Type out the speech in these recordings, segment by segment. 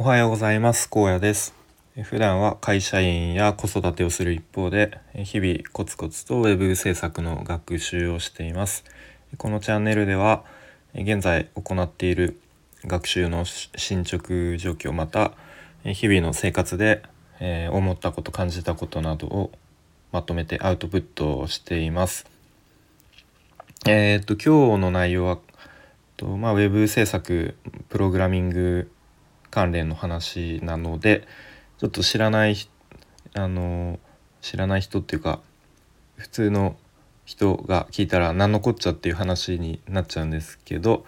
おはようございます。高野です。普段は会社員や子育てをする一方で日々コツコツとウェブ制作の学習をしています。このチャンネルでは現在行っている学習の進捗状況また日々の生活で思ったこと感じたことなどをまとめてアウトプットをしています。えー、っと今日の内容はとまあ、ウェブ制作プログラミング関連の話なのでちょっと知らないあの知らない人っていうか普通の人が聞いたら何のこっちゃっていう話になっちゃうんですけど、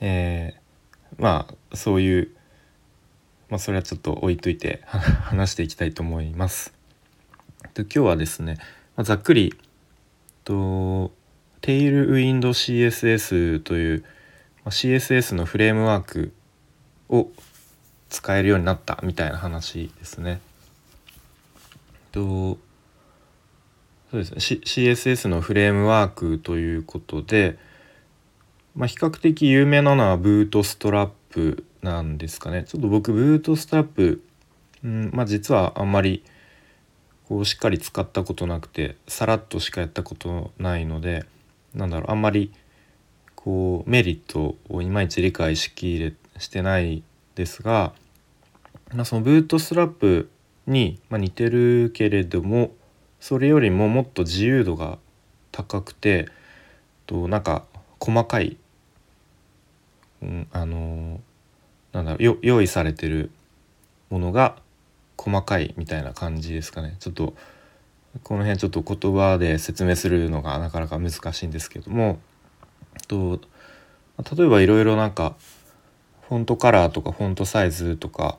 えー、まあそういう、まあ、それはちょっと置いといて話していきたいと思います。で今日はですね、まあ、ざっくりとテイルウィンド CSS という、ま CSS のフレームワークを使えるようになったみたいな話ですね。とそうですね、C、CSS のフレームワークということで、まあ、比較的有名なのはブートストラップなんですかね。ちょっと僕ブートストラップ、うんまあ、実はあんまりこうしっかり使ったことなくてさらっとしかやったことないのでなんだろうあんまりこうメリットをいまいち理解しきれしてないですが、まあ、そのブートストラップに、似てるけれどもそれよりももっと自由度が高くてとなんか細かい、うん、あのなんだろう用意されてるものが細かいみたいな感じですかね。ちょっとこの辺ちょっと言葉で説明するのがなかなか難しいんですけどもと例えばいろいろなんかフォントカラーとかフォントサイズとか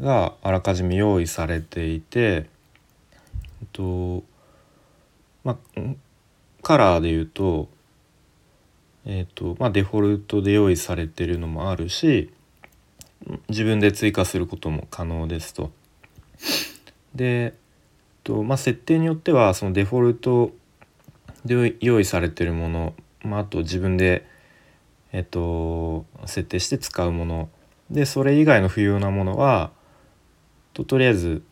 があらかじめ用意されていて、えっとまあ、カラーで言うと,、えっとまあ、デフォルトで用意されてるのもあるし自分で追加することも可能ですと。でとまあ、設定によってはそのデフォルトで用意されてるもの、まあ、あと自分で、えっと、設定して使うものでそれ以外の不要なものはととりあえず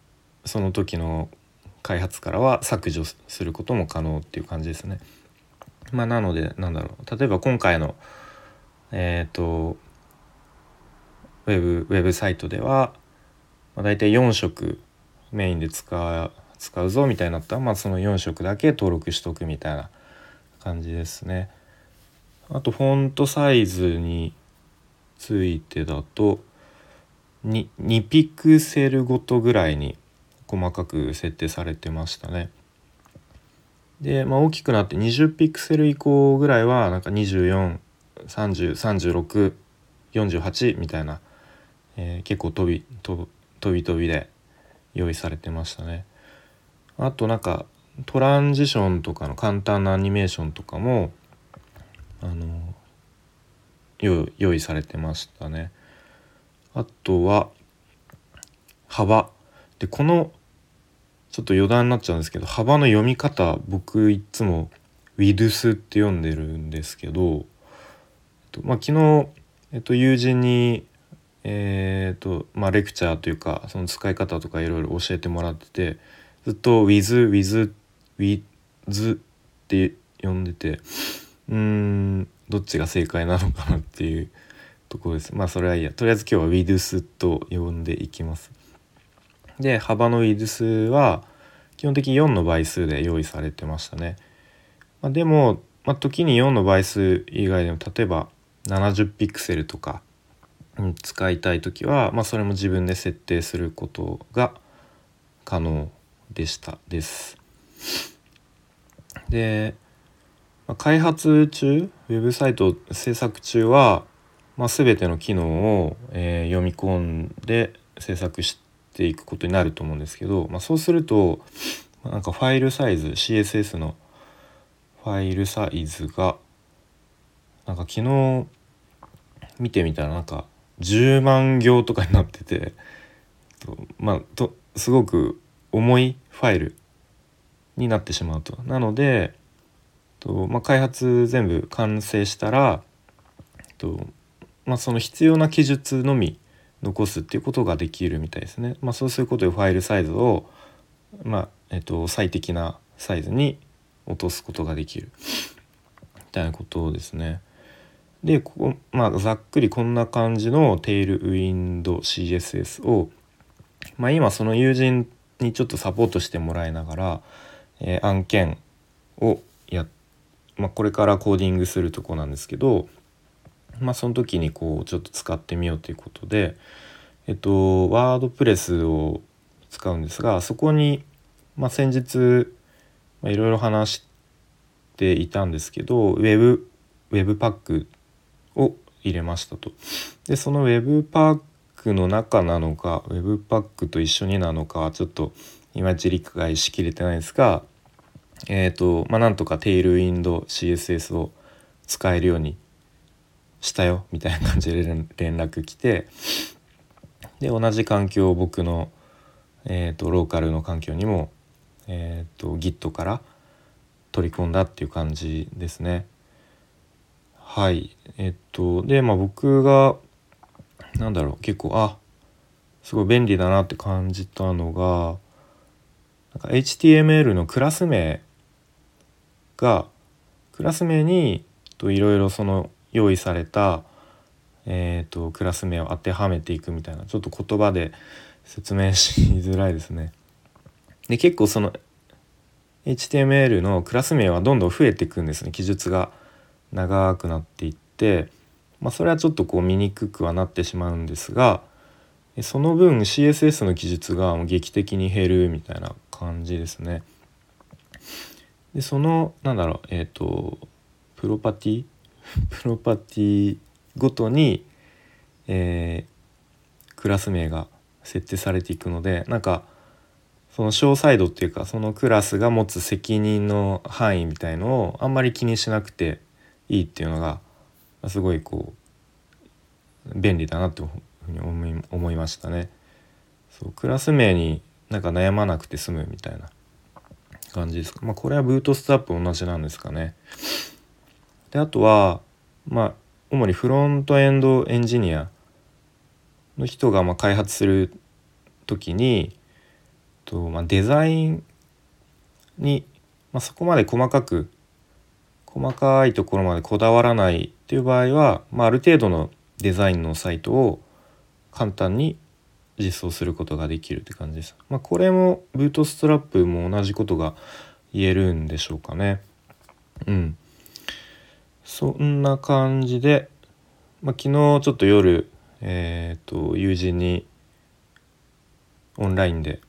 その時の開発からは削除することも可能っていう感じですね。まあ、なのでなんだろう例えば今回のえっ、とウェブウェブサイトでは、まあ、大体4色メインで使使うぞみたいになったら、まあ、その4色だけ登録しとくみたいな感じですね。あとフォントサイズについてだと 2, 2ピクセルごとぐらいに細かく設定されてましたね。で、まあ、大きくなって20ピクセル以降ぐらいはなんか24303648みたいな、えー、結構飛び飛び飛びで用意されてましたね。あとなんかトランジションとかの簡単なアニメーションとかもあの用意されてましたね。あとは幅でこのちょっと余談になっちゃうんですけど幅の読み方僕いつもウィドゥスって読んでるんですけど、まあ、昨日、えっと、友人にえーとまあ、レクチャーというかその使い方とかいろいろ教えてもらっててずっと with with with って呼んでてうーんどっちが正解なのかなっていうところです。まあそれはいいや。とりあえず今日は with と呼んでいきます。で幅の with は基本的に4の倍数で用意されてましたね、まあ、でも、まあ、時に4の倍数以外でも例えば70ピクセルとか、うん、使いたい時は、まあ、それも自分で設定することが可能でしたです。で、開発中ウェブサイト制作中は、まあ、全ての機能を、えー、読み込んで制作していくことになると思うんですけど、まあ、そうするとなんかファイルサイズ CSS のファイルサイズがなんか昨日見てみたらなんか10万行とかになっててまあとすごく重いファイルになってしまうと。なので、とまあ、開発全部完成したらと、まあ、その必要な記述のみ残すっていうことができるみたいですね。まあ、そうすることでファイルサイズを、まあえっと、最適なサイズに落とすことができるみたいなことですね。でここ、まあ、ざっくりこんな感じのテイルウィンド CSS を、まあ、今その友人にちょっとサポートしてもらいながら、えー、案件をやっ、まあ、これからコーディングするとこなんですけど、まあ、その時にこうちょっと使ってみようということで、えっと、ワードプレスを使うんですがそこに、まあ、先日いろいろ話していたんですけどウェブウェブパックを入れましたと。でそのウェブパックの中なのかウェブパックと一緒になのかはちょっといまいち理解しきれてないですがえっ、ー、とまあなんとかテイルウィンド CSS を使えるようにしたよみたいな感じで連絡来てで同じ環境を僕の、えーと、ローカルの環境にも、えーと、Git から取り込んだっていう感じですね。はいえっとでまあ僕がなんだろう結構あすごい便利だなって感じたのがなんか HTML のクラス名がクラス名にいろいろその用意された、えーと、クラス名を当てはめていくみたいなちょっと言葉で説明しづらいですね。で結構その HTML のクラス名はどんどん増えていくんですね記述が長くなっていって、まあ、それはちょっとこう見にくくはなってしまうんですがその分 CSS の記述が劇的に減るみたいな感じですね。でそのなんだろうえっ、ー、とプロパティ？プロパティごとに、えー、クラス名が設定されていくのでなんかその詳細度っていうかそのクラスが持つ責任の範囲みたいのをあんまり気にしなくていいっていうのがすごいこう便利だなっていうふうに思い思いましたね。そうクラス名になんか悩まなくて済むみたいな感じですか？まあこれはブートストップ同じなんですかね。であとはまあ主にフロントエンドエンジニアの人がま開発する時にと、まあ、デザインに、まあ、そこまで細かく細かいところまでこだわらないっていう場合は、まあ、ある程度のデザインのサイトを簡単に実装することができるって感じです。まあ、これもブートストラップも同じことが言えるんでしょうかね。うん。そんな感じで、まあ、昨日ちょっと夜、えっ、ー、と友人にオンラインで、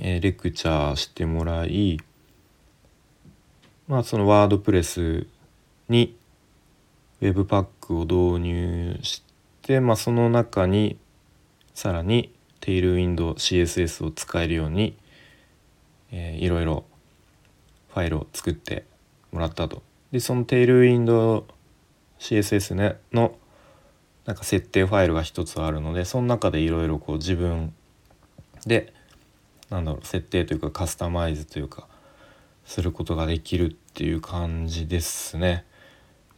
えー、レクチャーしてもらい、まあ、そのワードプレスに Webpack を導入して、まあ、その中にさらに Tailwind CSS を使えるように、えー、いろいろファイルを作ってもらったとでそのテールウィンド CSS ねのなんか設定ファイルが一つあるのでその中でいろいろこう自分でなんだろう設定というかカスタマイズというかすることができるっていう感じですね。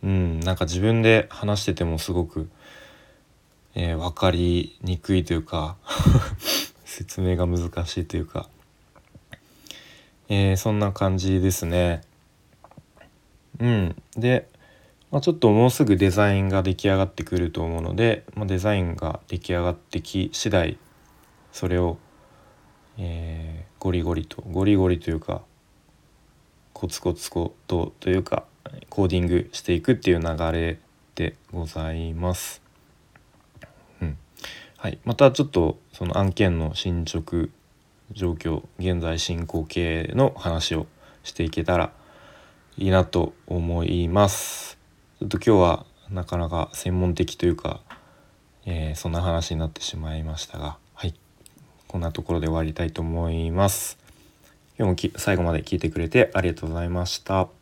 うん、なんか自分で話しててもすごく、えー、分かりにくいというか 説明が難しいというか、えー、そんな感じですね。うん、で、まあ、ちょっともうすぐデザインが出来上がってくると思うので、まあ、デザインが出来上がってき次第それを、えー、ゴリゴリとゴリゴリというかコツコツコとというかコーディングしていくっていう流れでございます。はい、またちょっとその案件の進捗状況現在進行形の話をしていけたらいいなと思います。ちょっと今日はなかなか専門的というか、えー、そんな話になってしまいましたが、はい、こんなところで終わりたいと思います。今日も最後まで聞いてくれてありがとうございました。